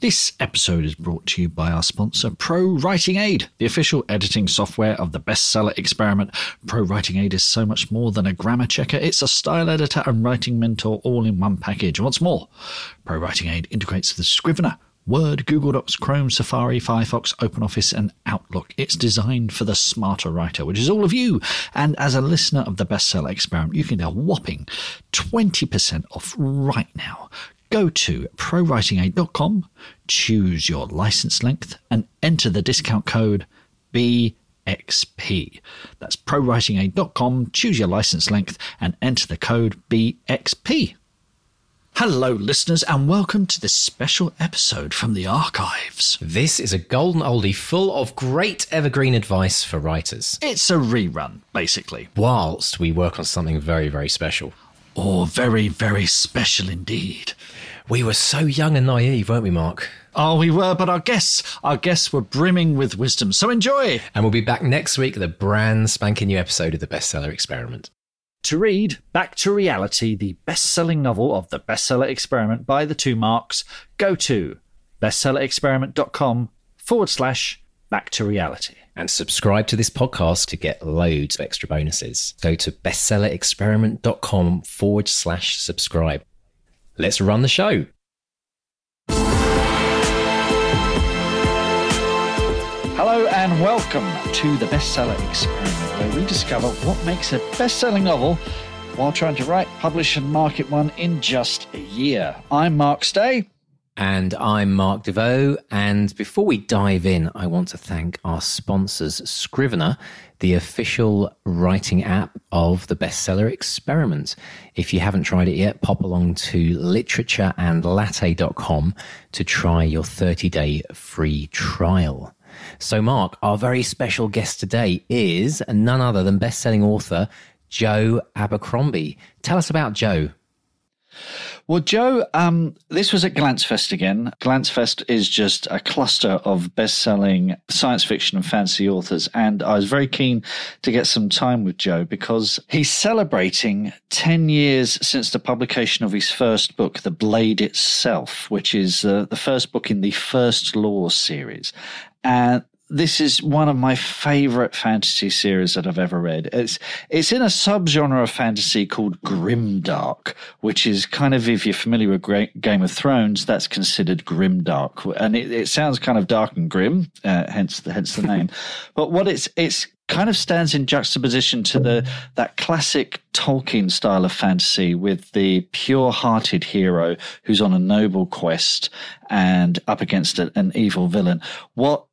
This episode is brought to you by our sponsor, Pro Writing Aid, the official editing software of the bestseller experiment. Pro Writing Aid is so much more than a grammar checker, it's a style editor and writing mentor all in one package. What's more, Pro Writing Aid integrates the Scrivener. Word, Google Docs, Chrome, Safari, Firefox, OpenOffice, and Outlook. It's designed for the smarter writer, which is all of you. And as a listener of the bestseller experiment, you can get a whopping 20% off right now go to prowritingaid.com, choose your license length, and enter the discount code BXP. That's prowritingaid.com, choose your license length, and enter the code BXP. Hello, listeners, and welcome to this special episode from the archives. This is a golden oldie full of great evergreen advice for writers. It's a rerun, basically. Whilst we work on something very, very special. Or very, very special indeed. We were so young and naive, weren't we, Mark? Oh, we were, but our guests, our guests were brimming with wisdom. So enjoy. And we'll be back next week with a brand spanking new episode of the Bestseller Experiment. To read Back to Reality, the best selling novel of the Bestseller Experiment by the two marks, go to bestsellerexperiment.com forward slash back to reality. And subscribe to this podcast to get loads of extra bonuses. Go to bestsellerexperiment.com forward slash subscribe. Let's run the show. Hello and welcome to the Bestseller Experiment, where we discover what makes a best selling novel while trying to write, publish, and market one in just a year. I'm Mark Stay. And I'm Mark Desvaux. And before we dive in, I want to thank our sponsors, Scrivener, the official writing app of the bestseller experiment. If you haven't tried it yet, pop along to literatureandlatte.com to try your 30 day free trial. So, Mark, our very special guest today is none other than best-selling author Joe Abercrombie. Tell us about Joe. Well, Joe, um, this was at GollanczFest again. GollanczFest is just a cluster of best selling science fiction and fantasy authors. And I was very keen to get some time with Joe because he's celebrating 10 years since the publication of his first book, The Blade Itself, which is uh, the first book in the First Law series. And this is one of my favorite fantasy series that I've ever read. It's it's in a subgenre of fantasy called grimdark, which is kind of if you're familiar with Game of Thrones, that's considered grimdark, and it, it sounds kind of dark and grim, uh, hence the hence the name. but what it's it's kind of stands in juxtaposition to the that classic Tolkien style of fantasy with the pure-hearted hero who's on a noble quest and up against an evil villain. What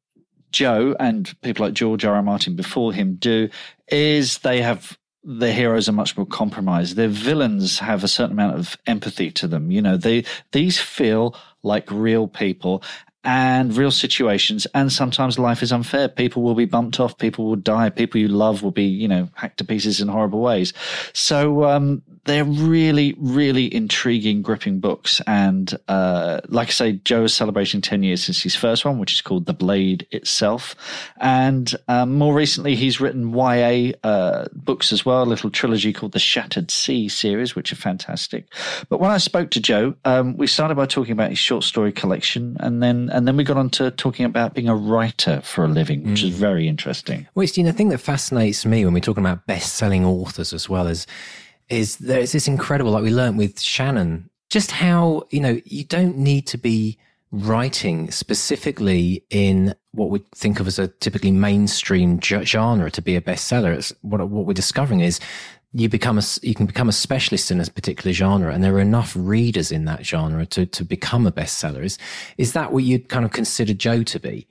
Joe and people like George R. R. Martin before him do is they have the heroes are much more compromised. Their villains have a certain amount of empathy to them. You know, they these feel like real people and real situations. And sometimes life is unfair. People will be bumped off. People will die. People you love will be, you know, hacked to pieces in horrible ways. So, um, they're really, really intriguing, gripping books. And uh, like I say, Joe is celebrating 10 years since his first one, which is called The Blade itself. And um, more recently, he's written YA uh, books as well, a little trilogy called the Shattered Sea series, which are fantastic. But when I spoke to Joe, um, we started by talking about his short story collection, and then and then we got on to talking about being a writer for a living, which mm. is very interesting. Well, you know, the thing that fascinates me when we're talking about best selling authors as well as is there's this incredible, like we learned with Shannon, just how, you know, you don't need to be writing specifically in what we think of as a typically mainstream genre to be a bestseller. It's what, what we're discovering is you become a, you can become a specialist in a particular genre and there are enough readers in that genre to, to become a bestseller. Is, is that what you'd kind of consider Joe to be?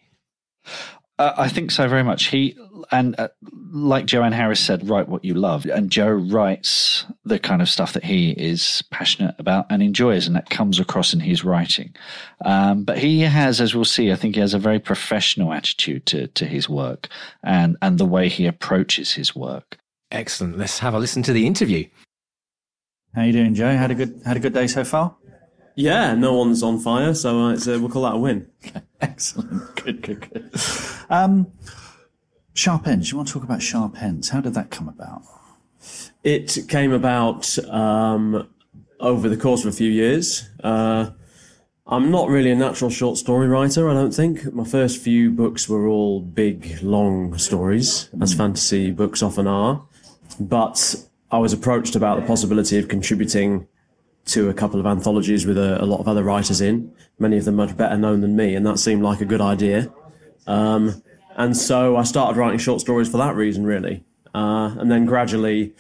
Uh, I think so very much. He and uh, like Joanne Harris said, write what you love, and Joe writes the kind of stuff that he is passionate about and enjoys, and that comes across in his writing. Um, but he has, as we'll see, I think he has a very professional attitude to to his work and and the way he approaches his work. Excellent. Let's have a listen to the interview. How you doing, Joe? Had a good had a good day so far. Yeah, no one's on fire, so uh, uh, we'll call that a win. Excellent. Good, good, good. Um, sharp ends. You want to talk about sharp ends? How did that come about? It came about um, over the course of a few years. Uh, I'm not really a natural short story writer, I don't think. My first few books were all big, long stories, as fantasy books often are. But I was approached about the possibility of contributing to a couple of anthologies with a, a lot of other writers in, many of them much better known than me, and that seemed like a good idea. Um, and so I started writing short stories for that reason, really. Uh, and then gradually,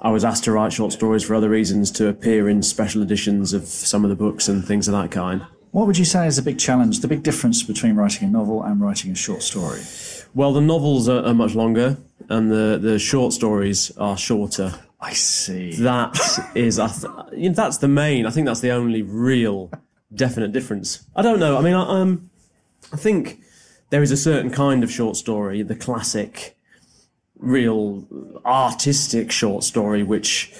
I was asked to write short stories for other reasons to appear in special editions of some of the books and things of that kind. What would you say is the big challenge, the big difference between writing a novel and writing a short story? Well, the novels are, are much longer, and the, the short stories are shorter. I see. That is, I th- that's the main. I think that's the only real definite difference. I don't know. I mean, I, um, I think there is a certain kind of short story, the classic, real artistic short story, which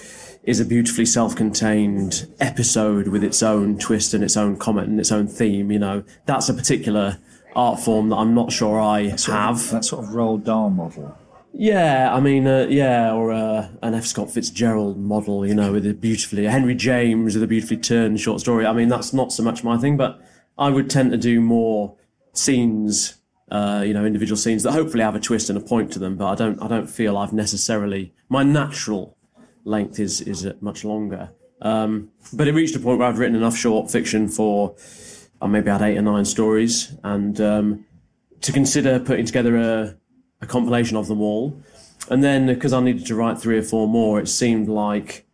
is a beautifully self-contained episode with its own twist and its own comment and its own theme. You know, that's a particular art form that I'm not sure I have. That sort of Roald Dahl model. Yeah, I mean, uh, yeah, or uh, an F. Scott Fitzgerald model, you know, with a beautifully Henry James with a beautifully turned short story. I mean, that's not so much my thing, but I would tend to do more scenes, uh, you know, individual scenes that hopefully have a twist and a point to them. But I don't, I don't feel I've necessarily my natural length is is much longer. Um, but it reached a point where I've written enough short fiction for, I maybe had eight or nine stories, and um, to consider putting together a a compilation of them all. And then because I needed to write three or four more, it seemed like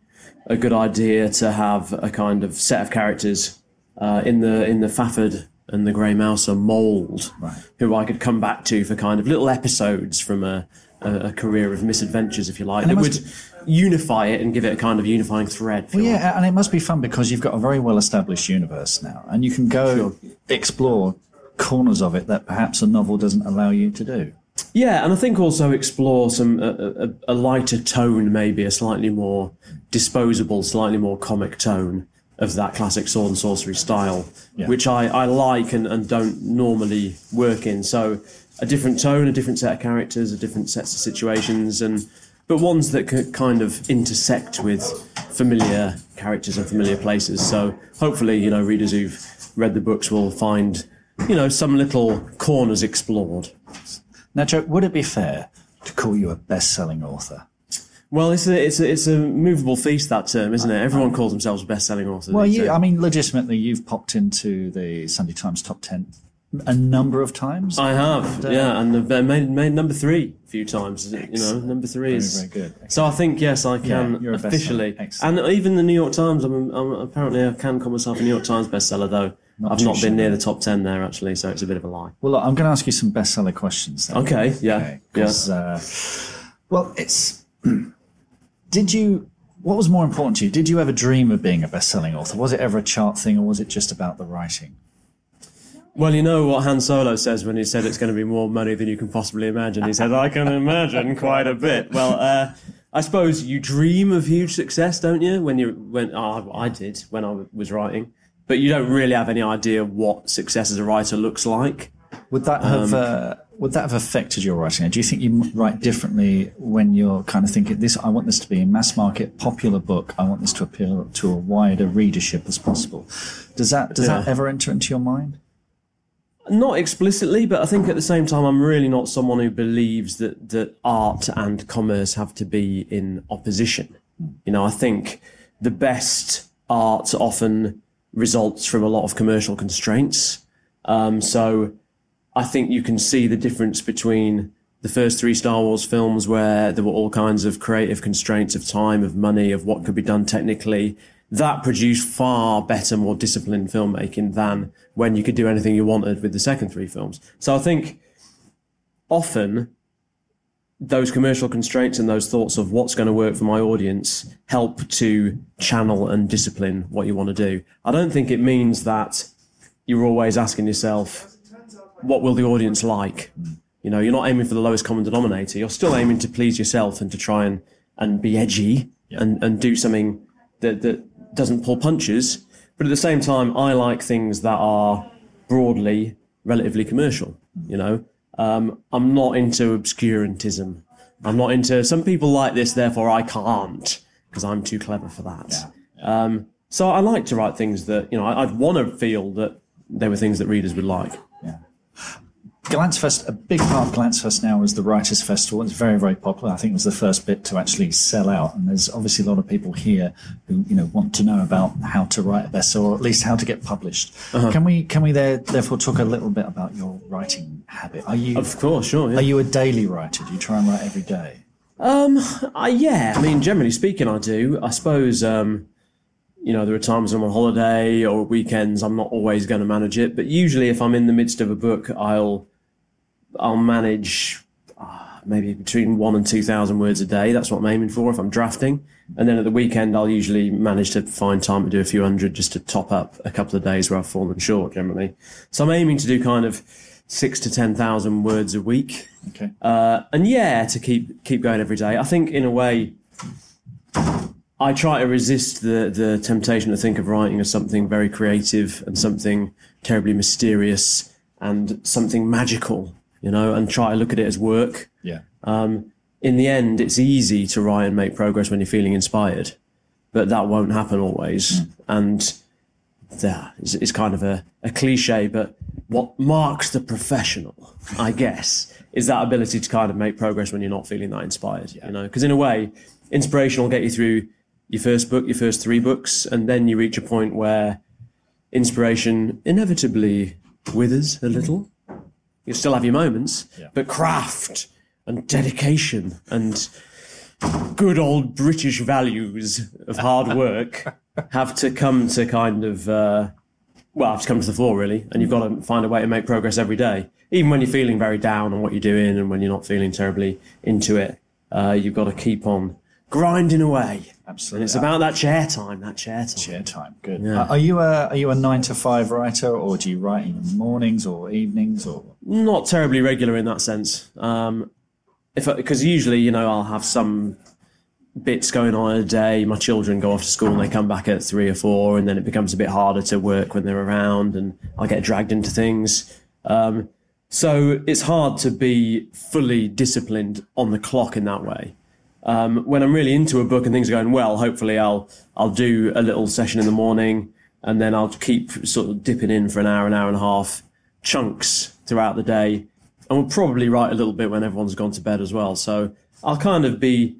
a good idea to have a kind of set of characters uh, in the in the Fafhrd and the Grey Mouser mould, who I could come back to for kind of little episodes from a, a, a career of misadventures, if you like, And it that would unify it and give it a kind of unifying thread. Well, like. yeah, and it must be fun because you've got a very well established universe now, and you can go explore corners of it that perhaps a novel doesn't allow you to do. Yeah, and I think also explore some a, a, a lighter tone, maybe a slightly more disposable, slightly more comic tone of that classic sword and sorcery style, Yeah. which I, I like and, and don't normally work in. So a different tone, a different set of characters, a different sets of situations, and but ones that could kind of intersect with familiar characters and familiar places. So hopefully, you know, readers who've read the books will find, you know, some little corners explored. Now, Joe, would it be fair to call you a best-selling author? Well, it's a it's a it's a movable feast that term, isn't it? Everyone calls themselves a best-selling author. Well, you. I mean, legitimately, you've popped into the Sunday Times top ten a number of times. I have, uh, yeah, and I've made made number three a few times. You know, number three is very good. So I think yes, I can you're officially, and even the New York Times. I'm, I'm apparently I can call myself a New York Times bestseller, though I've too not sure. been near the top ten there actually, so it's a bit of a lie. Well, look, I'm going to ask you some bestseller questions. Then. Okay, yeah, Okay, yeah. uh, well, it's. did you? What was more important to you? Did you ever dream of being a best-selling author? Was it ever a chart thing, or was it just about the writing? Well, you know what Han Solo says when he said it's going to be more money than you can possibly imagine. He said, "I can imagine quite a bit." Well, uh, I suppose you dream of huge success, don't you? When you when oh, I did when I was writing, but you don't really have any idea what success as a writer looks like. Would that Um, have uh, would that have affected your writing? Do you think you write differently when you're kind of thinking this? I want this to be a mass market, popular book. I want this to appeal to a wider readership as possible. Does that does that ever enter into your mind? Not explicitly, but I think at the same time, I'm really not someone who believes that, that art and commerce have to be in opposition. You know, I think the best art often results from a lot of commercial constraints. Um, so I think you can see the difference between the first three Star Wars films where there were all kinds of creative constraints of time, of money, of what could be done technically. That produced far better, more disciplined filmmaking than when you could do anything you wanted with the second three films. So I think often those commercial constraints and those thoughts of what's going to work for my audience help to channel and discipline what you want to do. I don't think it means that you're always asking yourself, what will the audience like? You know, you're not aiming for the lowest common denominator. You're still aiming to please yourself and to try and, and be edgy and, and do something that, that doesn't pull punches. But at the same time, I like things that are broadly relatively commercial. You know, um, I'm not into obscurantism. I'm not into some people like this, therefore I can't because I'm too clever for that. Um, so I like to write things that you know I, I'd want to feel that they were things that readers would like. GollanczFest, a big part of GollanczFest now is the Writers' Festival. It's very, very popular. I think it was the first bit to actually sell out. And there's obviously a lot of people here who, you know, want to know about how to write a bestseller or at least how to get published. Can we, can we there, therefore talk a little bit about your writing habit? Are you, Of course, sure. Yeah. are you a daily writer? Do you try and write every day? Um, I, yeah, I mean, generally speaking, I do. I suppose, um, you know, there are times when I'm on holiday or weekends. I'm not always going to manage it, but usually, if I'm in the midst of a book, I'll I'll manage uh, maybe between one and two thousand words a day. That's what I'm aiming for if I'm drafting. And then at the weekend, I'll usually manage to find time to do a few hundred just to top up a couple of days where I've fallen short. Generally, so I'm aiming to do kind of six to ten thousand words a week. Okay. Uh, and yeah, to keep keep going every day. I think in a way, I try to resist the the temptation to think of writing as something very creative and something terribly mysterious and something magical, you know, and try to look at it as work. Yeah. Um, in the end, it's easy to write and make progress when you're feeling inspired, but that won't happen always. And that is, is kind of a, a cliche, but what marks the professional, I guess, is that ability to kind of make progress when you're not feeling that inspired, you know? Because in a way, inspiration will get you through your first book, your first three books, and then you reach a point where inspiration inevitably withers a little. You still have your moments, but craft and dedication and good old British values of hard work have to come to kind of uh, well, have to come to the fore really, and you've got to find a way to make progress every day, even when you're feeling very down on what you're doing and when you're not feeling terribly into it. Uh, you've got to keep on grinding away. Absolutely. And it's about that chair time, that chair time. Chair time. Good. Yeah. Uh, Are you a are you a nine to five writer, or do you write in the mornings or evenings, or not terribly regular in that sense. Um, if because usually you know I'll have some bits going on a day. My children go off to school and they come back at three or four, and then it becomes a bit harder to work when they're around, and I get dragged into things. Um, so it's hard to be fully disciplined on the clock in that way. Um, when I'm really into a book and things are going well, hopefully I'll I'll do a little session in the morning, and then I'll keep sort of dipping in for an hour, an hour and a half, chunks throughout the day, and we'll probably write a little bit when everyone's gone to bed as well. So I'll kind of be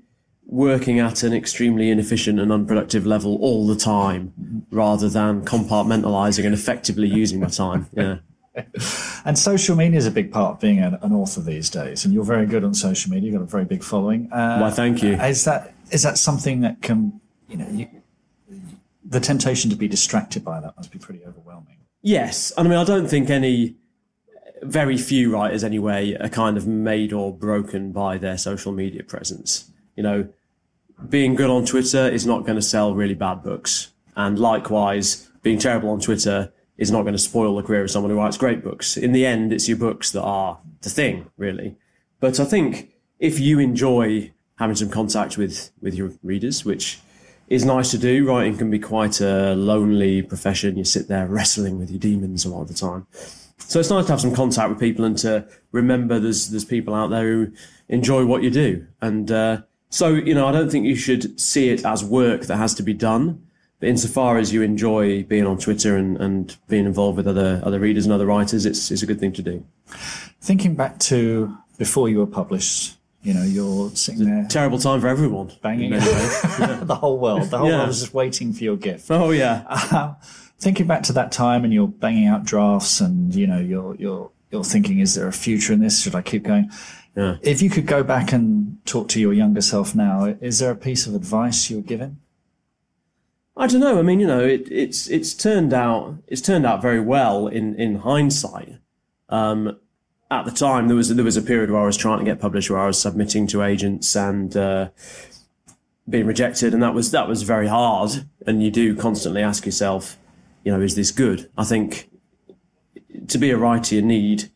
working at an extremely inefficient and unproductive level all the time, rather than compartmentalizing and effectively using my time. Yeah. And social media is a big part of being an, an author these days, and you're very good on social media. You've got a very big following. Uh, Why, thank you. Is that is that something that can, you know, you, the temptation to be distracted by that must be pretty overwhelming. Yes, and I mean I don't think any, very few writers anyway, are kind of made or broken by their social media presence. You know, being good on Twitter is not going to sell really bad books, and likewise, being terrible on Twitter is not going to spoil the career of someone who writes great books. In the end, it's your books that are the thing, really. But I think if you enjoy having some contact with with your readers, which is nice to do. Writing can be quite a lonely profession. You sit there wrestling with your demons a lot of the time. So it's nice to have some contact with people and to remember there's there's people out there who enjoy what you do. And uh, so you know, I don't think you should see it as work that has to be done. But insofar as you enjoy being on Twitter and, and being involved with other other readers and other writers, it's it's a good thing to do. Thinking back to before you were published, you know, you're sitting there Terrible time for everyone. banging in many ways. the whole world. The whole Yeah. world was just waiting for your gift. Oh yeah. Uh, thinking back to that time and you're banging out drafts and you know you're you're you're thinking is there a future in this should i keep going Yeah. if you could go back and talk to your younger self now is there a piece of advice you were given I don't know. I mean, you know, it, it's it's turned out it's turned out very well in in hindsight. Um, at the time, there was there was a period where I was trying to get published, where I was submitting to agents and uh, being rejected, and that was that was very hard. And you do constantly ask yourself, you know, is this good? I think to be a writer, you need,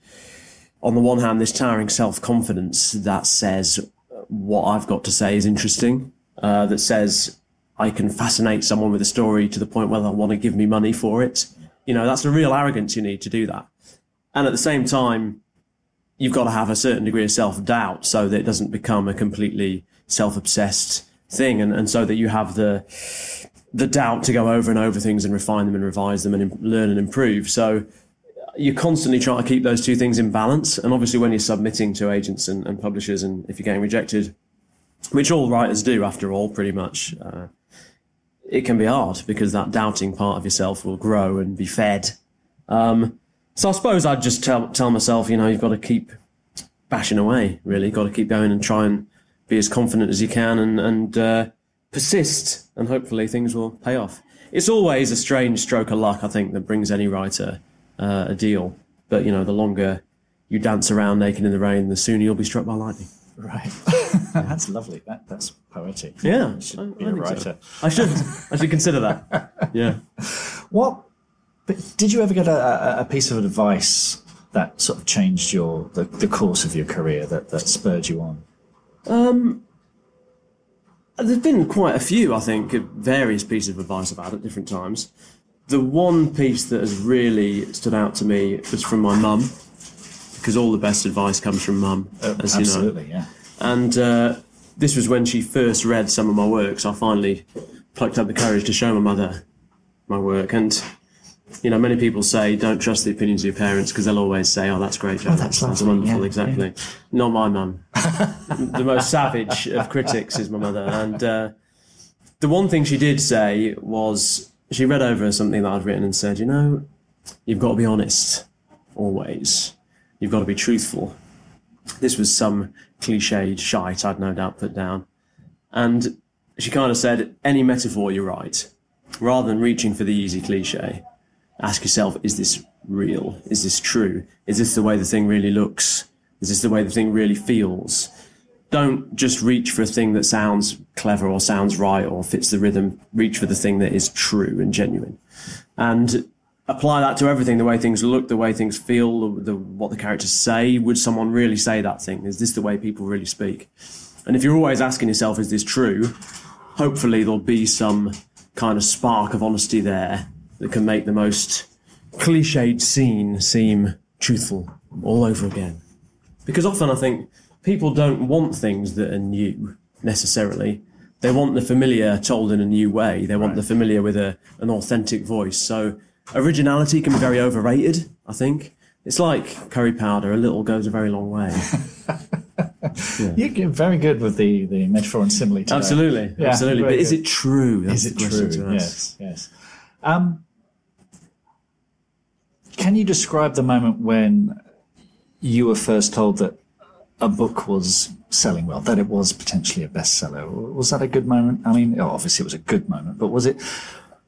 on the one hand, this towering self confidence that says what I've got to say is interesting, uh, that says I can fascinate someone with a story to the point where they'll want to give me money for it. You know, that's a real arrogance you need to do that. And at the same time, you've got to have a certain degree of self doubt so that it doesn't become a completely self obsessed thing. And, and so that you have the, the doubt to go over and over things and refine them and revise them and im- learn and improve. So you're constantly trying to keep those two things in balance. And obviously, when you're submitting to agents and, and publishers, and if you're getting rejected, which all writers do after all, pretty much, uh, it can be hard because that doubting part of yourself will grow and be fed. Um, so I suppose I'd just tell tell myself, you know, you've got to keep bashing away. Really, You've got to keep going and try and be as confident as you can and and uh, persist, and hopefully things will pay off. It's always a strange stroke of luck, I think, that brings any writer uh, a deal. But you know, the longer you dance around naked in the rain, the sooner you'll be struck by lightning. Right. that's lovely. That, that's poetic. Yeah, You should I- be I a think so. writer. I should I should consider that. Yeah. What? But did you ever get a, a- piece of advice that sort of changed your the, the course of your career that, that spurred you on? Um, there's been quite a few, I think, various pieces of advice about at different times. The one piece that has really stood out to me was from my mum, because all the best advice comes from mum, oh, as you know. Absolutely, yeah. And uh, this was when she first read some of my works. I finally plucked up the courage to show my mother my work. And, you know, many people say don't trust the opinions of your parents because they'll always say, oh, that's great, Joe. that's that's wonderful, yeah, exactly. Not my mum. the most savage of critics is my mother. And uh, the one thing she did say was she read over something that I'd written and said, you know, you've got to be honest, always. You've got to be truthful. This was some cliched shite I'd no doubt put down. And she kind of said, any metaphor you write, rather than reaching for the easy cliche, ask yourself, is this real? Is this true? Is this the way the thing really looks? Is this the way the thing really feels? Don't just reach for a thing that sounds clever or sounds right or fits the rhythm. Reach for the thing that is true and genuine. And apply that to everything the way things look, the way things feel, the, the, what the characters say. Would someone really say that thing? Is this the way people really speak? And if you're always asking yourself, is this true? Hopefully, there'll be some kind of spark of honesty there that can make the most cliched scene seem truthful all over again. Because often I think people don't want things that are new necessarily. They want the familiar told in a new way. They want the familiar with a, an authentic voice. So originality can be very overrated, I think. It's like curry powder, a little goes a very long way. You get very good with the, the metaphor and simile. today. Absolutely, Yeah, absolutely. But is it true? That's Is it true? Yes, yes. Um, can you describe the moment when you were first told that a book was selling well, that it was potentially a bestseller? Was that a good moment? I mean, obviously it was a good moment, but was it?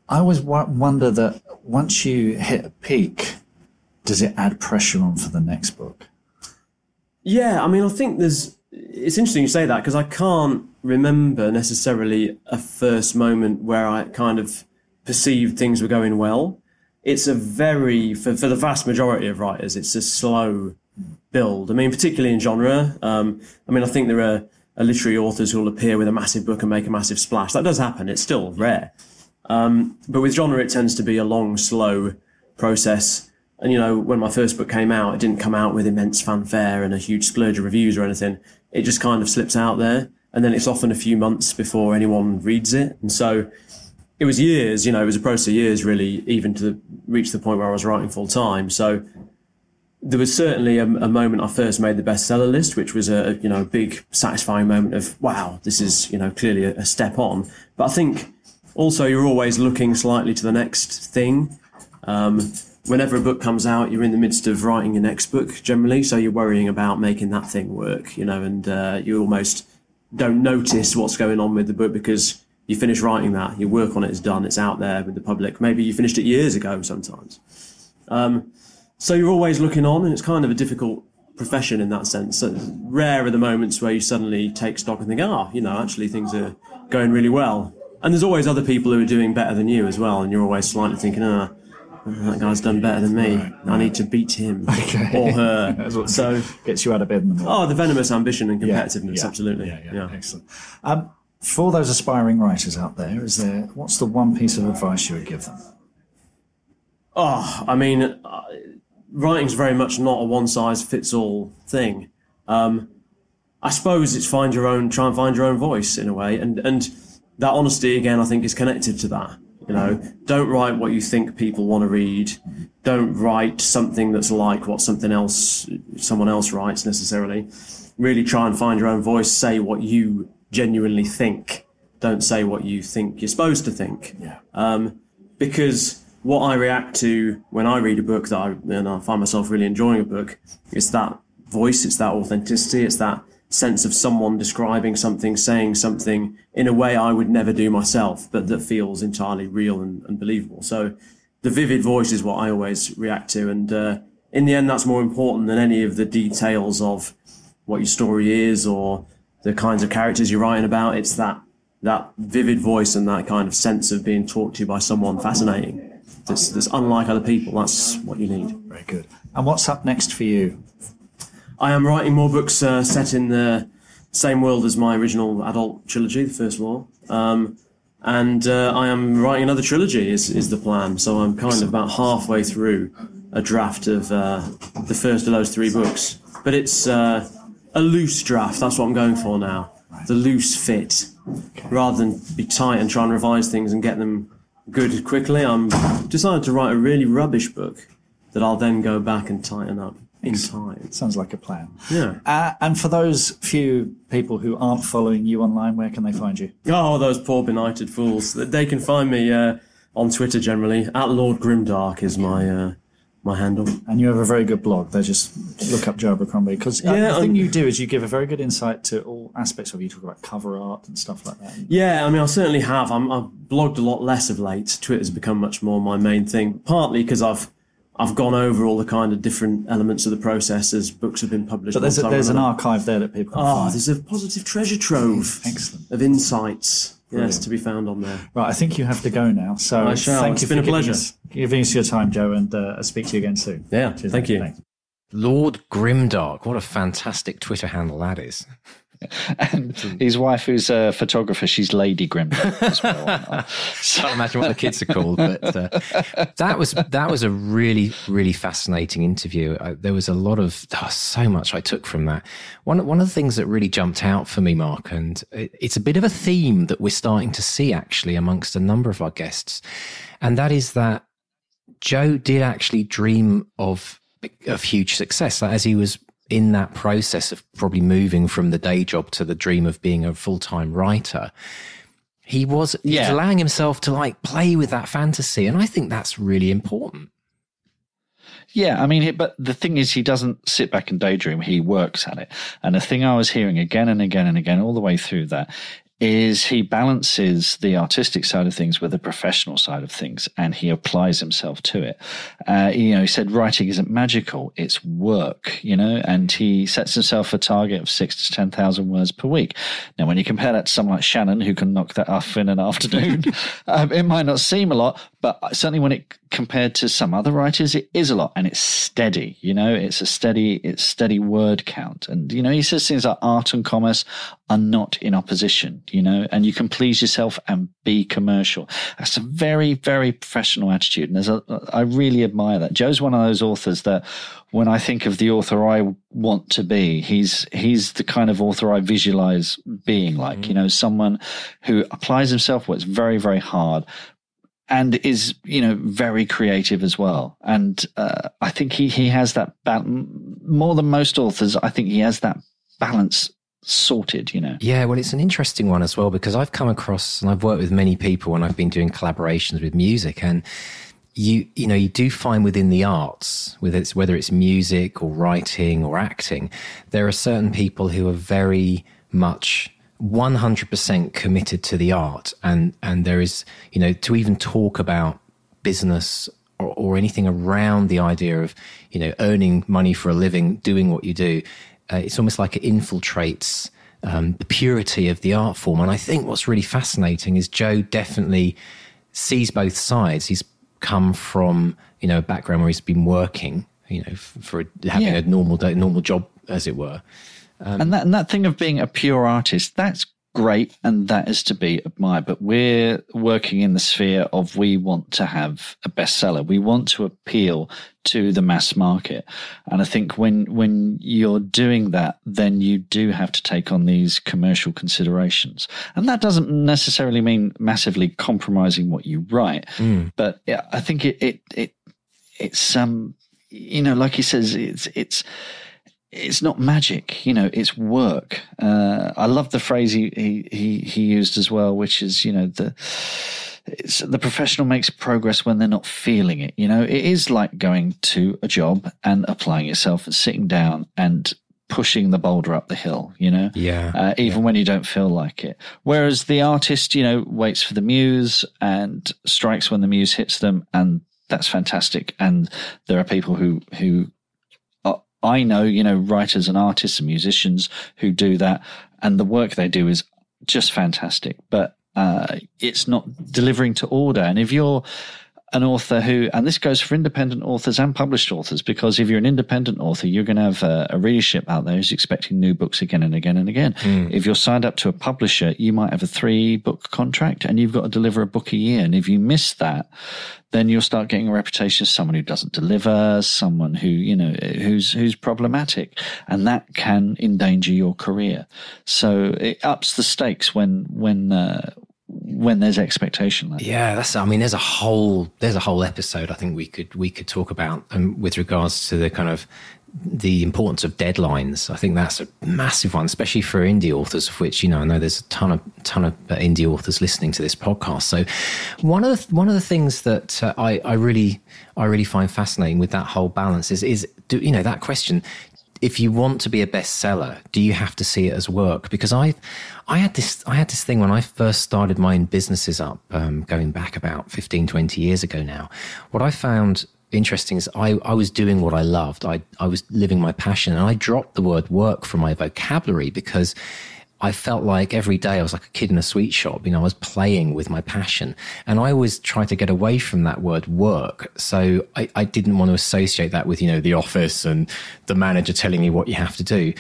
I always wonder that once you hit a peak, does it add pressure on for the next book? Yeah, I mean, I think there's. It's interesting you say that because I can't remember necessarily a first moment where I kind of perceived things were going well. It's a very, for, for the vast majority of writers, it's a slow build. I mean, particularly in genre. Um, I mean, I think there are, are literary authors who will appear with a massive book and make a massive splash. That does happen. It's still rare. Um, but with genre, it tends to be a long, slow process. And you know, when my first book came out, it didn't come out with immense fanfare and a huge splurge of reviews or anything. It just kind of slips out there, and then it's often a few months before anyone reads it. And so, it was years. You know, it was a process of years, really, even to reach the point where I was writing full time. So, there was certainly a, a moment I first made the bestseller list, which was a you know big satisfying moment of wow, this is you know clearly a, a step on. But I think also you're always looking slightly to the next thing. Um, whenever a book comes out, you're in the midst of writing your next book generally, so you're worrying about making that thing work, you know, and uh, you almost don't notice what's going on with the book because you finish writing that, your work on it is done, it's out there with the public. Maybe you finished it years ago sometimes. Um, so you're always looking on, and it's kind of a difficult profession in that sense. So rare are the moments where you suddenly take stock and think, ah, you know, actually things are going really well. And there's always other people who are doing better than you as well, and you're always slightly thinking, ah, that guy's done better than me. I need to beat him or her. So, gets you out of bed in the morning. oh, the venomous ambition and Yeah, competitiveness, yeah, absolutely. Yeah, yeah, excellent. Um, for those aspiring writers out there, is there what's the one piece of advice you would give them? Oh, I mean, uh, writing's very much not a one size fits all thing. Um, I suppose it's find your own, try and find your own voice in a way, and and that honesty again, I think, is connected to that. You know, don't write what you think people want to read. Don't write something that's like what something else, someone else writes necessarily. Really try and find your own voice. Say what you genuinely think. Don't say what you think you're supposed to think. Yeah. Um, because what I react to when I read a book that I, and I find myself really enjoying a book, it's that voice, it's that authenticity, it's that sense of someone describing something, saying something in a way I would never do myself, but that feels entirely real and, and believable. So the vivid voice is what I always react to. And uh, in the end, that's more important than any of the details of what your story is or the kinds of characters you're writing about. It's that that vivid voice and that kind of sense of being talked to by someone fascinating. That's, that's unlike other people. That's what you need. Very good. And what's up next for you? I am writing more books uh, set in the same world as my original adult trilogy, The First Law. Um, and uh, I am writing another trilogy, is, is the plan. So I'm kind of about halfway through a draft of uh, the first of those three books. But it's uh, a loose draft, that's what I'm going for now. The loose fit. Rather than be tight and try and revise things and get them good quickly, I'm decided to write a really rubbish book that I'll then go back and tighten up in time. Sounds like a plan. Yeah. Uh, and for those few people who aren't following you online, where can they find you? Oh, those poor benighted fools. They can find me uh, on Twitter generally. At Lord Grimdark is my uh, my handle. And you have a very good blog. They just look up Joe Abercrombie because Yeah, the thing I'm- you do is you give a very good insight to all aspects of. it. You talk about cover art and stuff like that. Yeah, I mean, I certainly have. I'm, I've blogged a lot less of late. Twitter's become much more my main thing, partly because I've I've gone over all the kind of different elements of the process as books have been published. But there's, a, one time or there's an archive there that people can Oh, find. there's a positive treasure trove Excellent. of insights. Yes, to be found on there. Right, I think you have to go now. So I shall. thank It's you been for a giving pleasure. us, giving us your time, Joe, and uh, I'll speak to you again soon. Yeah, Cheers, thank you. Thanks. Lord Grimdark. What a fantastic Twitter handle that is. And his wife, who's a photographer, she's Lady Grimdark as well. so, can't imagine what the kids are called, but uh, that was that was a really really fascinating interview. Uh, there was a lot of oh, so much I took from that. One one of the things that really jumped out for me, Mark, and it, it's a bit of a theme that we're starting to see actually amongst a number of our guests, and that is that Joe did actually dream of of huge success as he was in that process of probably moving from the day job to the dream of being a full time writer he was, he was Yeah. allowing himself to like play with that fantasy. And I think that's really important. Yeah, I mean, but the thing is, he doesn't sit back and daydream. He works at it. And the thing I was hearing again and again and again, all the way through that, is he balances the artistic side of things with the professional side of things, and he applies himself to it. Uh, you know, he said writing isn't magical; it's work. You know, and he sets himself a target of six to ten thousand words per week. Now, when you compare that to someone like Shannon, who can knock that off in an afternoon, um, it might not seem a lot, but certainly when it compared to some other writers, it is a lot, and it's steady. You know, it's a steady, it's steady word count, and you know, he says things like art and commerce are not in opposition. You know, and you can please yourself and be commercial. That's a very, very professional attitude, and there's a, I really admire that. Joe's one of those authors that, when I think of the author I want to be, he's he's the kind of author I visualize being like. You mm-hmm. know, someone who applies himself, works very, very hard, and is you know very creative as well. And uh, I think he he has that ba- more than most authors. I think he has that balance sorted. You know. Yeah, well, it's an interesting one as well because I've come across and I've worked with many people and I've been doing collaborations with music and you you know you do find within the arts whether it's whether it's music or writing or acting there are certain people who are very much 100% committed to the art. And and there is you know to even talk about business or, or anything around the idea of you know earning money for a living doing what you do uh, it's almost like it infiltrates um, the purity of the art form. And i think what's really fascinating is joe definitely sees both sides. He's come from you know a background where he's been working you know f- for having Yeah. a normal day, normal job as it were and that and that thing of being a pure artist, that's great and that is to be admired. But we're working in the sphere of we want to have a bestseller. We want to appeal to the mass market. And I think when when you're doing that, then you do have to take on these commercial considerations. And that doesn't necessarily mean massively compromising what you write. Mm. But I think it it it it's um you know, like he says, it's it's it's not magic, you know, it's work. Uh, I love the phrase he, he, he, used as well, which is, you know, the, the professional makes progress when they're not feeling it. You know, it is like going to a job and applying yourself and sitting down and pushing the boulder up the hill, you know? Yeah. Uh, even yeah. when you don't feel like it. Whereas the artist, you know, waits for the muse and strikes when the muse hits them and that's fantastic. And there are people who, who I know, you know, writers and artists and musicians who do that, and the work they do is just fantastic. But uh, it's not delivering to order. And if you're an author who, and this goes for independent authors and published authors, because if you're an independent author, you're going to have a, a readership out there who's expecting new books again and again and again. Mm. If you're signed up to a publisher, you might have a three book contract and you've got to deliver a book a year. And if you miss that, then you'll start getting a reputation as someone who doesn't deliver, someone who, you know, who's, who's problematic. And that can endanger your career. So it ups the stakes when, when, uh, when there's expectation. Like yeah, that's. I mean, there's a whole there's a whole episode I think we could we could talk about um, with regards to the kind of the importance of deadlines. I think that's a massive one, especially for indie authors, of which you know I know there's a ton of ton of uh, indie authors listening to this podcast. So one of the one of the things that uh, I I really I really find fascinating with that whole balance is is do, you know that question if you want to be a bestseller, do you have to see it as work? Because I, I had this, I had this thing when I first started my own businesses up, um, going back about 15, 20 years ago now. What I found interesting is I, I was doing what I loved. I, I was living my passion and I dropped the word work from my vocabulary because I felt like every day I was like a kid in a sweet shop. You know, I was playing with my passion. And I always tried to get away from that word work. So I, I didn't want to associate that with, you know, the office and the manager telling me what you have to do.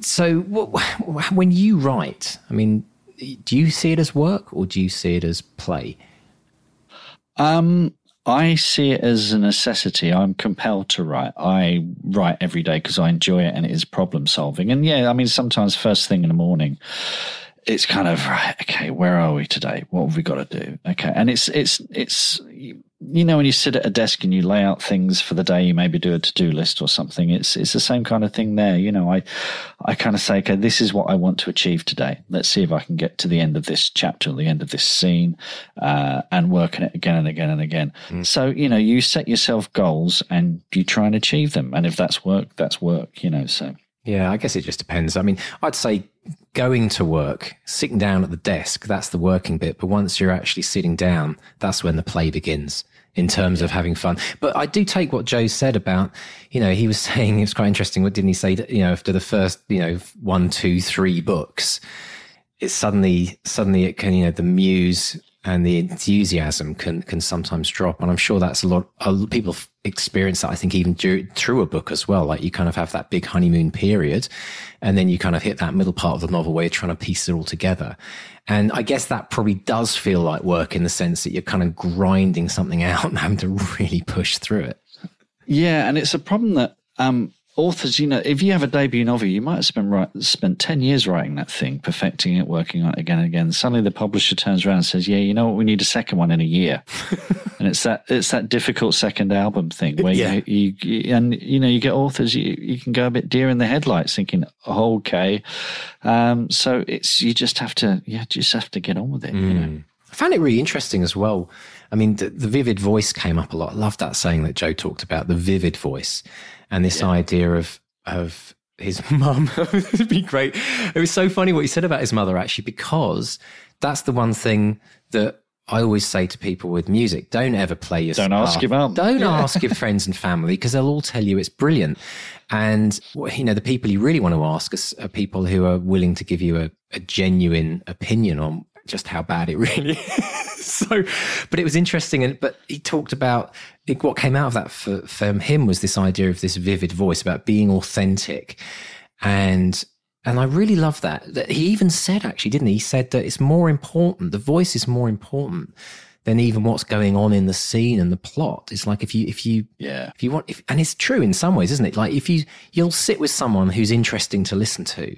So when you write, I mean, do you see it as work or do you see it as play? Um, I see it as a necessity. I'm compelled to write. I write every day because I enjoy it and it is problem solving. And yeah, I mean, sometimes first thing in the morning, it's kind of right. Okay, where are we today? What have we got to do? Okay, and it's it's it's you know when you sit at a desk and you lay out things for the day, you maybe do a to do list or something. It's it's the same kind of thing there. You know, I I kind of say, okay, this is what I want to achieve today. Let's see if I can get to the end of this chapter, the end of this scene, uh, and work on it again and again and again. Mm. So you know, you set yourself goals and you try and achieve them. And if that's work, that's work. You know, so. Yeah, I guess it just depends. I mean, I'd say going to work, sitting down at the desk, that's the working bit. But once you're actually sitting down, that's when the play begins in terms yeah. of having fun. But I do take what Joe said about, you know, he was saying it was quite interesting. What didn't he say? That, you know, after the first, you know, one, two, three books, it's suddenly, suddenly it can, you know, the muse and the enthusiasm can can sometimes drop. And I'm sure that's a lot. of people experience that. I think even through a book as well. Like you kind of have that big honeymoon period, and then you kind of hit that middle part of the novel where you're trying to piece it all together. And I guess that probably does feel like work in the sense that you're kind of grinding something out and having to really push through it. Yeah, and it's a problem that um, authors, you know, if you have a debut novel, you might have spent right, spent ten years writing that thing, perfecting it, working on it again and again. Suddenly, the publisher turns around and says, "Yeah, you know what? We need a second one in a year." and it's that it's that difficult second album thing where yeah. you, you, and you know you get authors you you can go a bit deer in the headlights, thinking, oh, "Okay," um, so it's you just have to yeah just have to get on with it. Mm. You know? I found it really interesting as well. I mean, the, the, vivid voice came up a lot. I love that saying that Joe talked about, the vivid voice and this yeah. idea of of his mum. It'd be great. It was so funny what he said about his mother, actually, because that's the one thing that I always say to people with music: don't ever play your. Don't ask your mum. Don't yeah. ask your friends and family because they'll all tell you it's brilliant. And you know the people you really want to ask are, people who are willing to give you a, a genuine opinion on just how bad it really is. so, but it was interesting. And but he talked about what came out of that for, for him was this idea of this vivid voice about being authentic, and And I really love that. that. He even said, actually, didn't he? He said that it's more important, the voice is more important than even what's going on in the scene and the plot. It's like if you, if you, Yeah. if you want, if, and it's true in some ways, isn't it? Like if you, you'll sit with someone who's interesting to listen to,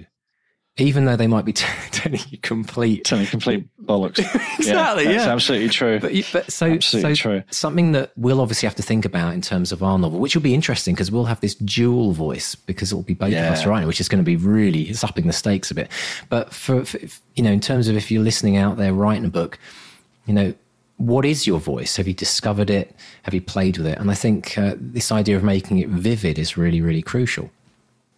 even though they might be t- telling you complete Telling complete bollocks. Exactly, That's yeah. absolutely true. But, but so, Absolutely so true. something that we'll obviously have to think about in terms of our novel, which will be interesting because we'll have this dual voice because it will be both of us Yeah. writing, which is going to be really it's upping the stakes a bit. But for, for you know, in terms of if you're listening out there writing a book, you know, what is your voice? Have you discovered it? Have you played with it? And I think uh, this idea of making it vivid is really, really crucial.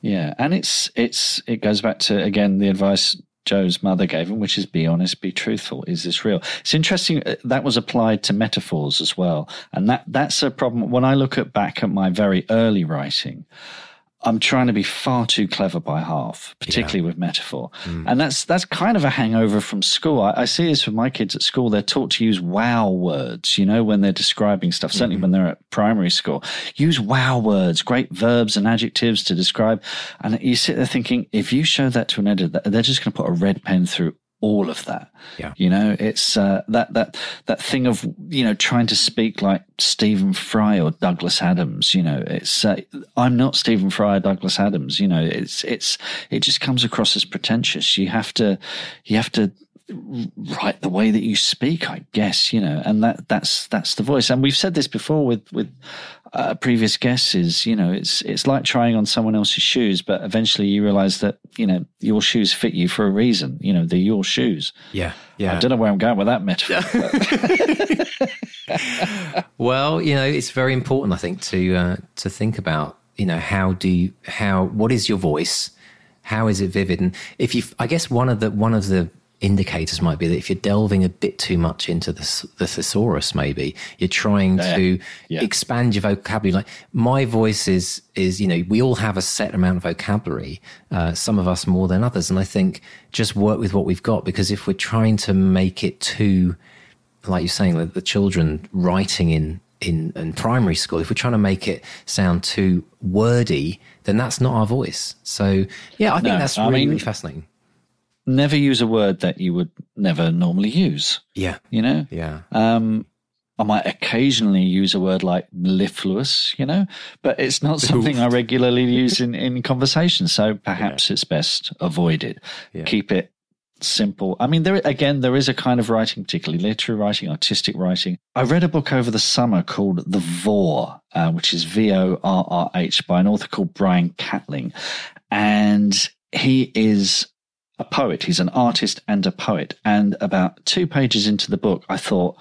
Yeah, and it's it's it goes back to again the advice Joe's mother gave him, which is be honest, be truthful. Is this real? It's interesting uh, that was applied to metaphors as well, and that that's a problem. When I look at back at my very early writing, I'm trying to be far too clever by half, particularly with metaphor, mm. and that's that's kind of a hangover from school. I, I see this with my kids at school; they're taught to use wow words, you know, when they're describing stuff. Certainly mm-hmm. when they're at primary school, use wow words, great verbs and adjectives to describe. And you sit there thinking, if you show that to an editor, they're just going to put a red pen through all of that. Yeah. You know, it's uh, that that that thing of you know trying to speak like Stephen Fry or Douglas Adams. You know, it's uh, I'm not Stephen Fry or Douglas Adams. You know, it's it's it just comes across as pretentious. You have to you have to write the way that you speak, I guess. You know, and that that's that's the voice. And we've said this before with with uh, previous guests. Is you know, it's it's like trying on someone else's shoes, but eventually you realize that you know your shoes fit you for a reason. You know, they're your shoes. Yeah. Yeah. I don't know where I'm going with that metaphor. but- Well, you know, it's very important, I think, to uh, to think about, you know, how do you, how what is your voice, how is it vivid, and if you, I guess one of the one of the indicators might be that if you're delving a bit too much into the, the thesaurus, maybe you're trying to Yeah. expand your vocabulary. Like my voice is is you know we all have a set amount of vocabulary, uh, some of us more than others, and I think just work with what we've got because if we're trying to make it too like you're saying, like the children writing in, in in primary school, if we're trying to make it sound too wordy, then that's not our voice. So yeah, I think No, that's I really, mean- really fascinating. Never use a word that you would never normally use. Yeah, You know, yeah, um, I might occasionally use a word like mellifluous, you know, but it's not something I regularly use in, in conversation. So perhaps it's best avoided. Yeah. Keep it simple. I mean, there again, there is a kind of writing, particularly literary writing, artistic writing. I read a book over the summer called The Vorrh, uh, which is V O R R H, by an author called Brian Catling, and he is a poet. He's an artist and a poet. And about two pages into the book, I thought,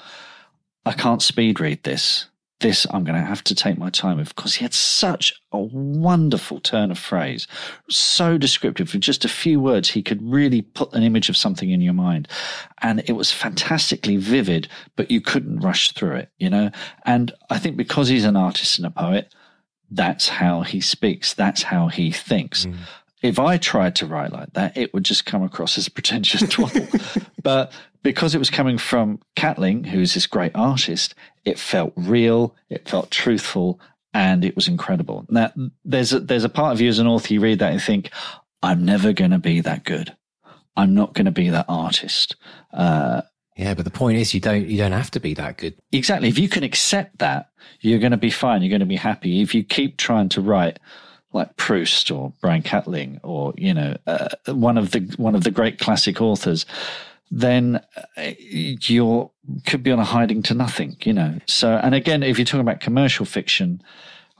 I can't speed read this. This I'm going to have to take my time with because he had such a wonderful turn of phrase, so descriptive. With just a few words, he could really put an image of something in your mind, and it was fantastically vivid. But you couldn't rush through it, you know. And I think because he's an artist and a poet, that's how he speaks. That's how he thinks. Mm. If I tried to write like that, it would just come across as a pretentious twaddle. but because it was coming from Catling, who's this great artist, it felt real, it felt truthful, and it was incredible. Now, there's a, there's a part of you as an author, you read that and think, I'm never going to be that good. I'm not going to be that artist. Uh, yeah. But the point is, you don't you don't have to be that good. exactly. If you can accept that, you're going to be fine. You're going to be happy. If you keep trying to write like Proust or Brian Catling or you know uh, one of the one of the great classic authors, then uh, you're could be on a hiding to nothing. You know. So and again, if you're talking about commercial fiction,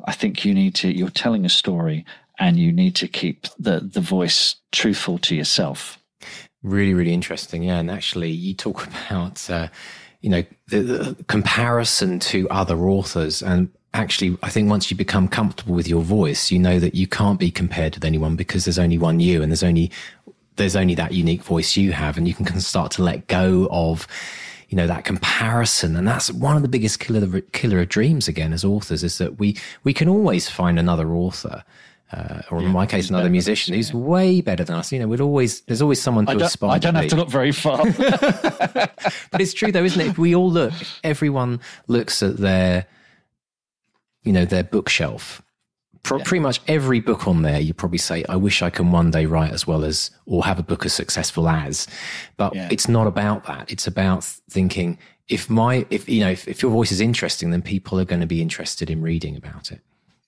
I think you need to you're telling a story and you need to keep the the voice truthful to yourself. Really, really interesting. Yeah, and actually, you talk about uh, you know the, the comparison to other authors, and actually, I think once you become comfortable with your voice, you know that you can't be compared with anyone because there's only one you, and there's only there's only that unique voice you have, and you can start to let go of you know that comparison and that's one of the biggest killer killer of dreams again as authors is that we we can always find another author uh, or in my case, another musician who's way better than us. You know, we'd always there's always someone to I aspire. I don't have to look very far. But it's true though, isn't it? If we all look, everyone looks at their, you know, their bookshelf, Pro- Pretty much every book on there, you probably say, "I wish I can one day write as well as, or have a book as successful as." But Yeah. it's not about that. It's about thinking if my, if you know, if, if your voice is interesting, then people are going to be interested in reading about it.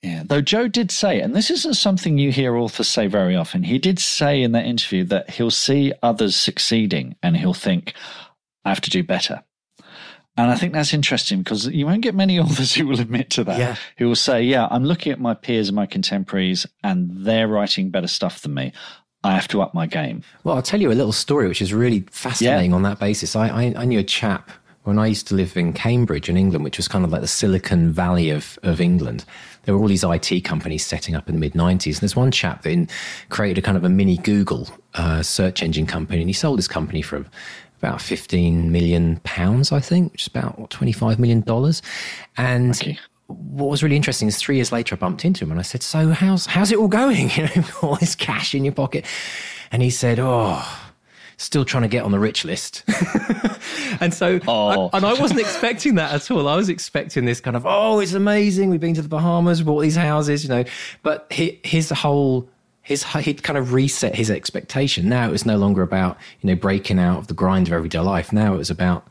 Yeah, though Joe did say, and this isn't something you hear authors say very often, he did say in that interview that he'll see others succeeding and he'll think, I have to do better. And I think that's interesting because you won't get many authors who will admit to that. Yeah. Who will say, Yeah, I'm looking at my peers and my contemporaries and they're writing better stuff than me. I have to up my game. Well, I'll tell you a little story which is really fascinating on that basis. I, I, I knew a chap when I used to live in Cambridge in England, which was kind of like the Silicon Valley of, of England. There were all these IT companies setting up in the mid 90s. And there's one chap that in, created a kind of a mini Google uh, search engine company, and he sold his company for about 15 million pounds, I think, which is about what, 25 million dollars. And Okay. what was really interesting is three years later I bumped into him and I said, "So how's how's it all going? You know, all this cash in your pocket." And he said, "Oh, still trying to get on the rich list." and so, Oh. I- and I wasn't expecting that at all. I was expecting this kind of, "Oh, it's amazing. We've been to the Bahamas, bought these houses," you know. But he, his whole his he'd kind of reset his expectation. Now it was no longer about you know breaking out of the grind of everyday life. Now it was about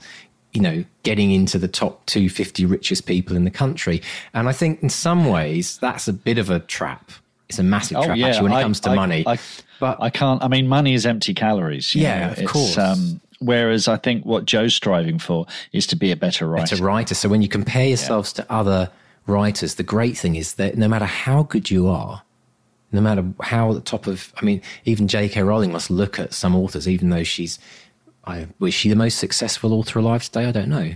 you know getting into the top 250 richest people in the country. And I think in some ways that's a bit of a trap. It's a massive trap actually when it Oh, I- comes to I- money. I, but I can't. I mean, money is empty calories. you Yeah, know. of It's, course. Um, whereas I think what Joe's striving for is to be a better writer. to writer. So when you compare yourselves to other writers, the great thing is that no matter how good you are, no matter how at the top of, I mean, even J.K. Rowling must look at some authors, even though she's, I was she the most successful author alive today? I don't know.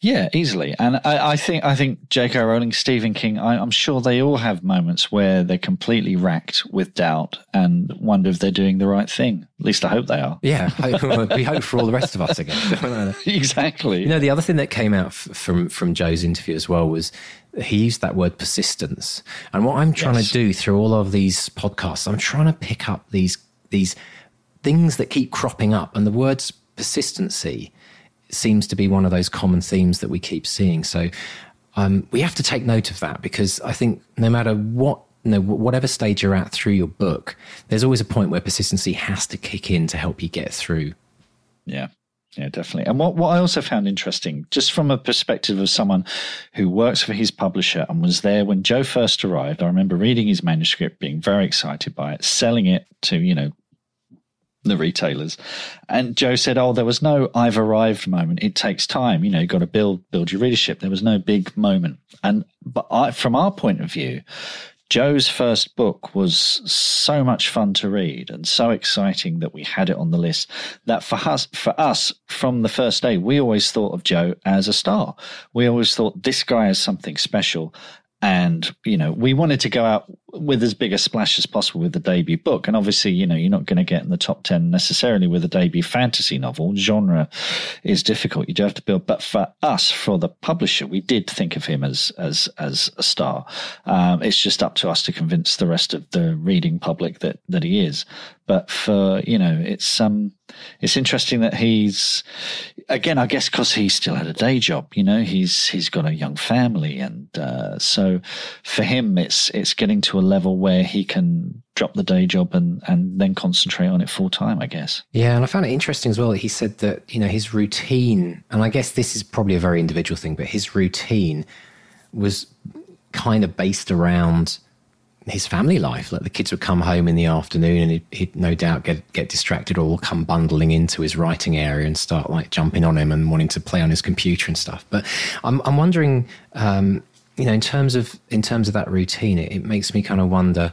Yeah, easily. And I, I think I think J.K. Rowling, Stephen King, I, I'm sure they all have moments where they're completely racked with doubt and wonder if they're doing the right thing. At least I hope they are. Yeah, we hope for all the rest of us again. exactly. You know, the other thing that came out f- from from Joe's interview as well was he used that word persistence. And what I'm trying Yes. to do through all of these podcasts, I'm trying to pick up these these things that keep cropping up, and the words persistency seems to be one of those common themes that we keep seeing. So um, we have to take note of that because I think no matter what. You know, whatever stage you're at through your book, there's always a point where persistency has to kick in to help you get through. Yeah. Yeah, definitely. And what, what I also found interesting, just from a perspective of someone who works for his publisher and was there when Joe first arrived, I remember reading his manuscript, being very excited by it, selling it to, you know, the retailers. And Joe said, Oh, there was no I've arrived moment. It takes time. You know, you've got to build build your readership. There was no big moment. And but I, from our point of view, Joe's first book was so much fun to read and so exciting that we had it on the list that for us for us from the first day we always thought of Joe as a star. We always thought this guy has something special and you know we wanted to go out with as big a splash as possible with the debut book. And obviously you know you're not going to get in the top 10 necessarily with a debut fantasy novel. Genre is difficult. You do have to build. But for us for the publisher we did think of him as as as a star. Um, it's just up to us to convince the rest of the reading public that that he is. But for you know it's um it's interesting that he's again i guess because he still had a day job you know he's he's got a young family. And uh, so for him it's it's getting to a level where he can drop the day job and and then concentrate on it full time i guess Yeah, and I found it interesting as well that he said that, you know, his routine, and I guess this is probably a very individual thing, but his routine was kind of based around his family life. Like the kids would come home in the afternoon and he'd, he'd no doubt get, get distracted or come bundling into his writing area and start like jumping on him and wanting to play on his computer and stuff. But I'm, I'm wondering, um, you know, in terms of, in terms of that routine, it, it makes me kind of wonder,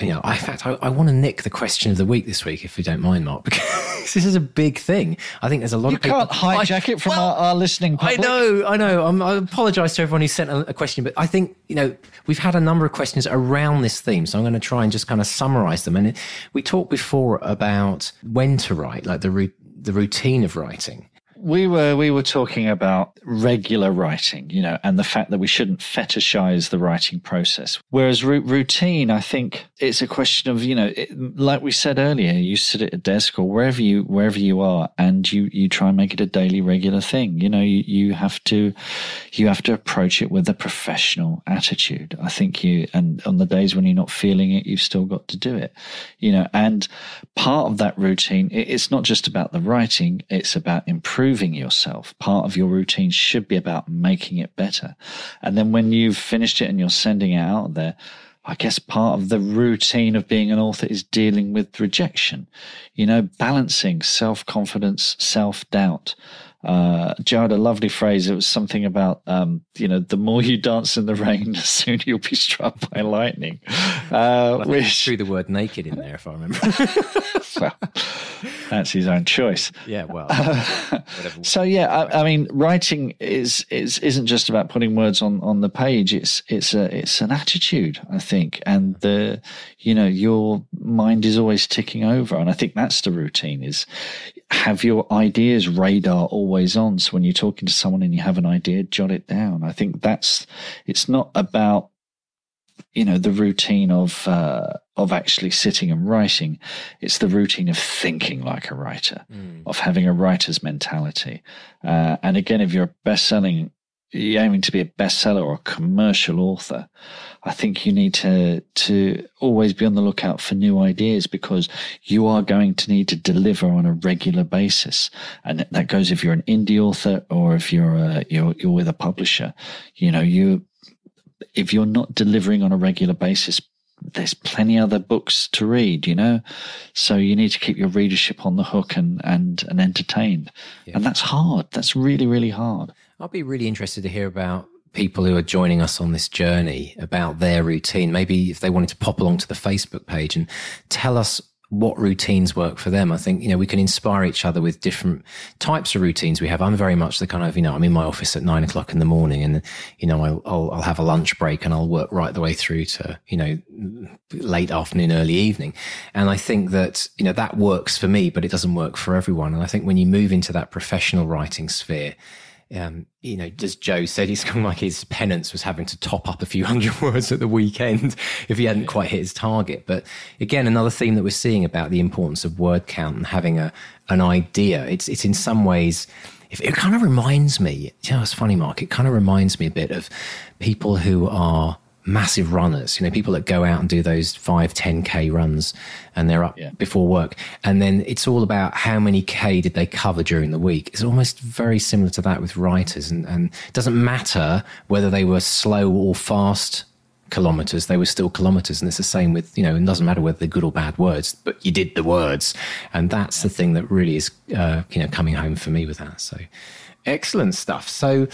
you know, I, in fact, I, I want to nick the question of the week this week, if you don't mind, Mark, because this is a big thing. I think there's a lot you of people. You can't hijack I- it from well, our, our listening I know, I know. Um, I apologise to everyone who sent a, a question, but I think you know we've had a number of questions around this theme, so I'm going to try and just kind of summarise them. And it, we talked before about when to write, like the ru- the routine of writing. We were we were talking about regular writing, you know, and the fact that we shouldn't fetishize the writing process. Whereas r- routine, I think it's a question of you know, it, like we said earlier, you sit at a desk or wherever you wherever you are, and you you try and make it a daily regular thing. You know, you, you have to you have to approach it with a professional attitude. I think you and on the days when you're not feeling it, you've still got to do it. You know, and part of that routine, it, it's not just about the writing; it's about improving improving yourself. Part of your routine should be about making it better. And then when you've finished it and you're sending it out there, I guess part of the routine of being an author is dealing with rejection, you know, balancing self confidence, self doubt, uh, Joe had a lovely phrase. It was something about, um, you know, the more you dance in the rain, the sooner you'll be struck by lightning. Uh, well, which threw the word naked in there, if I remember. well, that's his own choice. Yeah, well. so yeah, I, I, mean, writing is is isn't just about putting words on on the page. It's it's a it's an attitude, I think, and the you know your mind is always ticking over, and I think that's the routine. Is have your ideas radar always on. So when you're talking to someone and you have an idea, jot it down. I think that's, it's not about, you know, the routine of, uh, of actually sitting and writing. It's the routine of thinking like a writer, mm. of having a writer's mentality. Uh, and again, if you're a best selling you're aiming to be a bestseller or a commercial author, I think you need to to always be on the lookout for new ideas because you are going to need to deliver on a regular basis, and that goes if you're an indie author or if you're a, you're you're with a publisher. You know, you if you're not delivering on a regular basis, there's plenty other books to read, you know. So you need to keep your readership on the hook and and and entertained, yeah. and that's hard. That's really really hard. I'll be really interested to hear about people who are joining us on this journey about their routine. Maybe if they wanted to pop along to the Facebook page and tell us what routines work for them. I think, you know, we can inspire each other with different types of routines we have. I'm very much the kind of, you know, I'm in my office at nine o'clock in the morning and, you know, I'll, I'll, I'll have a lunch break and I'll work right the way through to, you know, late afternoon, early evening. And I think that, you know, that works for me, but it doesn't work for everyone. And I think when you move into that professional writing sphere, um, you know, as Joe said, he's kind of like his penance was having to top up a few hundred words at the weekend if he hadn't quite hit his target. But again, another theme that we're seeing about the importance of word count and having a an idea. It's it's in some ways. If it kind of reminds me, you know, it's funny, Mark. It kind of reminds me a bit of people who are massive runners, you know, people that go out and do those five, 10K runs and they're up yeah. before work. And then it's all about how many K did they cover during the week. It's almost very similar to that with writers. And, and it doesn't matter whether they were slow or fast kilometers, they were still kilometers. And it's the same with, you know, it doesn't matter whether they're good or bad words, but you did the words. And that's the thing that really is, uh, you know, coming home for me with that. So excellent stuff. So,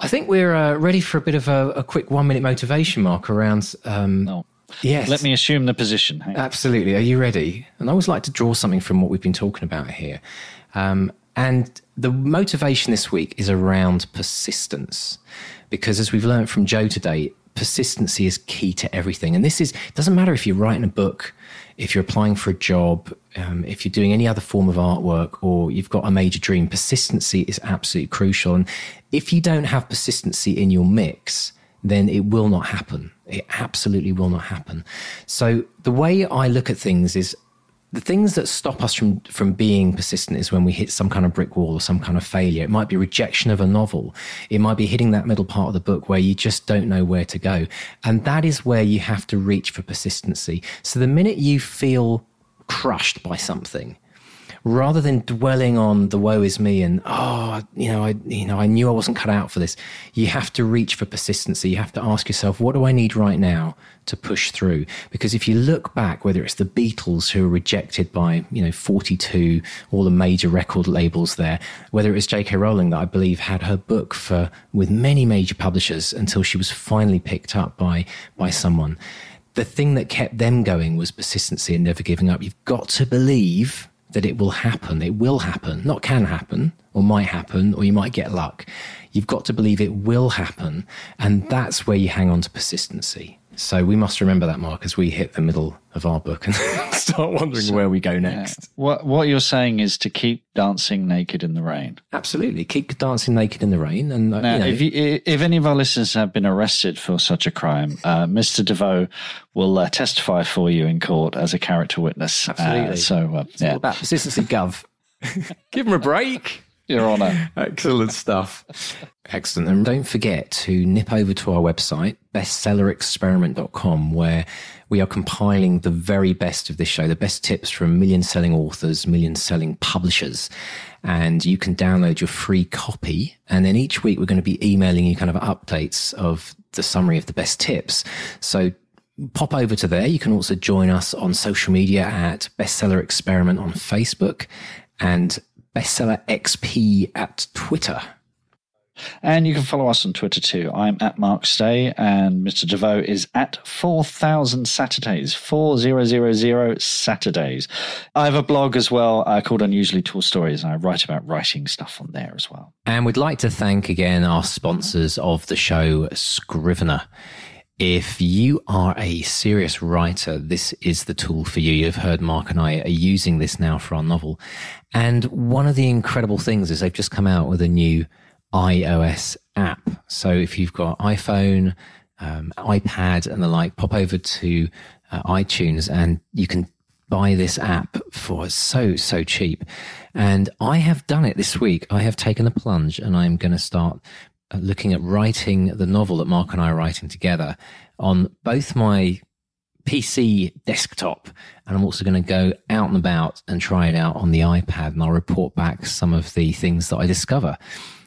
I think we're uh, ready for a bit of a, a quick one minute motivation mark around. Um, no. Yes. Let me assume the position. Absolutely. Are you ready? And I always like to draw something from what we've been talking about here. Um, and the motivation this week is around persistence. Because as we've learned from Joe today, persistency is key to everything. And this is, doesn't matter if you're writing a book, if you're applying for a job, um, if you're doing any other form of artwork, or you've got a major dream, persistency is absolutely crucial. And if you don't have persistency in your mix, then it will not happen. It absolutely will not happen. So the way I look at things is the things that stop us from from being persistent is when we hit some kind of brick wall or some kind of failure. It might be rejection of a novel. It might be hitting that middle part of the book where you just don't know where to go. And that is where you have to reach for persistency. So the minute you feel crushed by something, rather than dwelling on the woe is me and oh you know i you know i knew i wasn't cut out for this you have to reach for persistency. You have to ask yourself what do i need right now to push through? Because if you look back whether it's the beatles who were rejected by you know 42 all the major record labels there whether it was jk rowling that i believe had her book for with many major publishers until she was finally picked up by by someone. The thing that kept them going was persistency and never giving up. You've got to believe that it will happen. It will happen, not can happen or might happen, or you might get luck. You've got to believe it will happen. And that's where you hang on to persistency. So we must remember that, Mark, as we hit the middle of our book and start wondering where we go next. What what you're saying is to keep dancing naked in the rain. Absolutely, keep dancing naked in the rain. And uh, Now, you know, if you, if any of our listeners have been arrested for such a crime, uh, Mr. Desvaux will uh, testify for you in court as a character witness. Uh, Absolutely. so uh, it's all yeah, about persistency, Gov. Give him a break. Your Honour. Excellent stuff. Excellent. And don't forget to nip over to our website, bestsellerexperiment.com, where we are compiling the very best of this show, the best tips from million selling authors, million selling publishers. And you can download your free copy. And then each week we're going to be emailing you kind of updates of the summary of the best tips. So pop over to there. You can also join us on social media at Bestseller Experiment on Facebook and Bestseller XP at Twitter. And you can follow us on Twitter too. I'm at Mark Stay, and Mr. Desvaux is at 4000 Saturdays, 4000 Saturdays. I have a blog as well uh, called Unusually Tall Stories, and I write about writing stuff on there as well. And we'd like to thank again our sponsors of the show, Scrivener. If you are a serious writer, this is the tool for you. You've heard Mark and I are using this now for our novel. And one of the incredible things is they've just come out with a new iOS app. So if you've got iPhone, um, iPad, and the like, pop over to uh, iTunes and you can buy this app for so, so cheap. And I have done it this week. I have taken the plunge and I'm going to start looking at writing the novel that Mark and I are writing together on both my PC desktop. And I'm also going to go out and about and try it out on the iPad and I'll report back some of the things that I discover.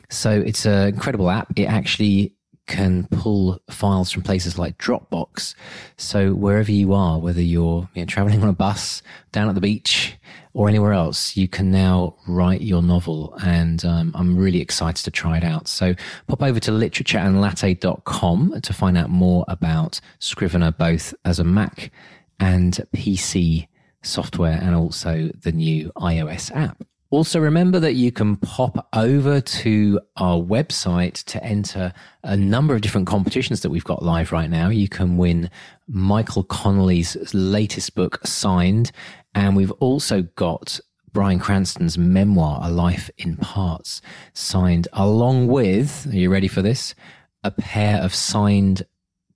So it's an incredible app. It actually can pull files from places like Dropbox. So wherever you are, whether you're you know, traveling on a bus, down at the beach, or anywhere else, you can now write your novel. And um, I'm really excited to try it out. So pop over to literatureandlatte.com to find out more about Scrivener, both as a Mac and PC software and also the new iOS app. Also, remember that you can pop over to our website to enter a number of different competitions that we've got live right now. You can win Michael Connelly's latest book signed, and we've also got Bryan Cranston's memoir, A Life in Parts, signed along with, are you ready for this? A pair of signed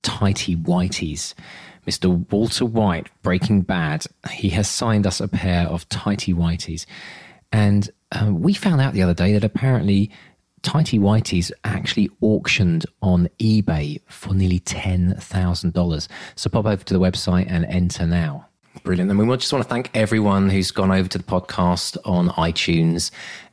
tighty whiteys. Mr. Walter White, Breaking Bad, he has signed us a pair of tighty whiteys. And um, we found out the other day that apparently Tighty Whitey's actually auctioned on eBay for nearly $10,000. So pop over to the website and enter now. Brilliant. And we just want to thank everyone who's gone over to the podcast on iTunes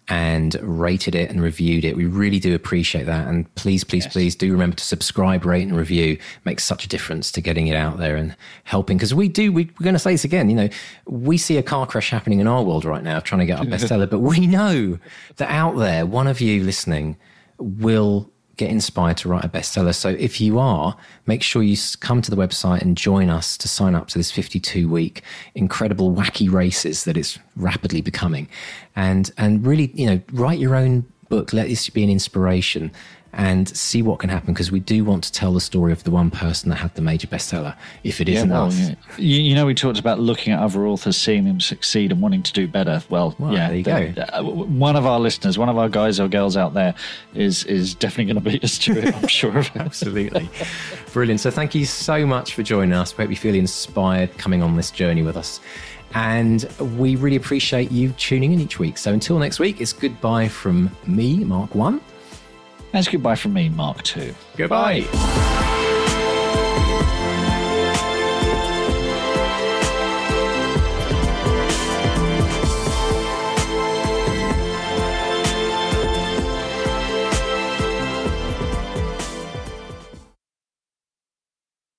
and rated it and reviewed it. We really do appreciate that. And please, please, yes. please do remember to subscribe, rate, and review. It makes such a difference to getting it out there and helping. Because we do, we, we're going to say this again, you know, we see a car crash happening in our world right now, trying to get our bestseller, but we know that out there, one of you listening will get inspired to write a bestseller. So if you are, make sure you come to the website and join us to sign up to this 52 week incredible wacky races that it's rapidly becoming. And, and really, you know, write your own book. Let this be an inspiration and see what can happen because we do want to tell the story of the one person that had the major bestseller if it isn't yeah, well, us. Yeah. You, you, know, we talked about looking at other authors, seeing them succeed and wanting to do better. Well, well yeah, there you the, go. Uh, one of our listeners, one of our guys or girls out there is is definitely going to beat us to it, I'm sure of it. Absolutely. Brilliant. So thank you so much for joining us. We hope you feel inspired coming on this journey with us. And we really appreciate you tuning in each week. So until next week, it's goodbye from me, Mark One. That's goodbye from me, Mark 2. Goodbye. Bye.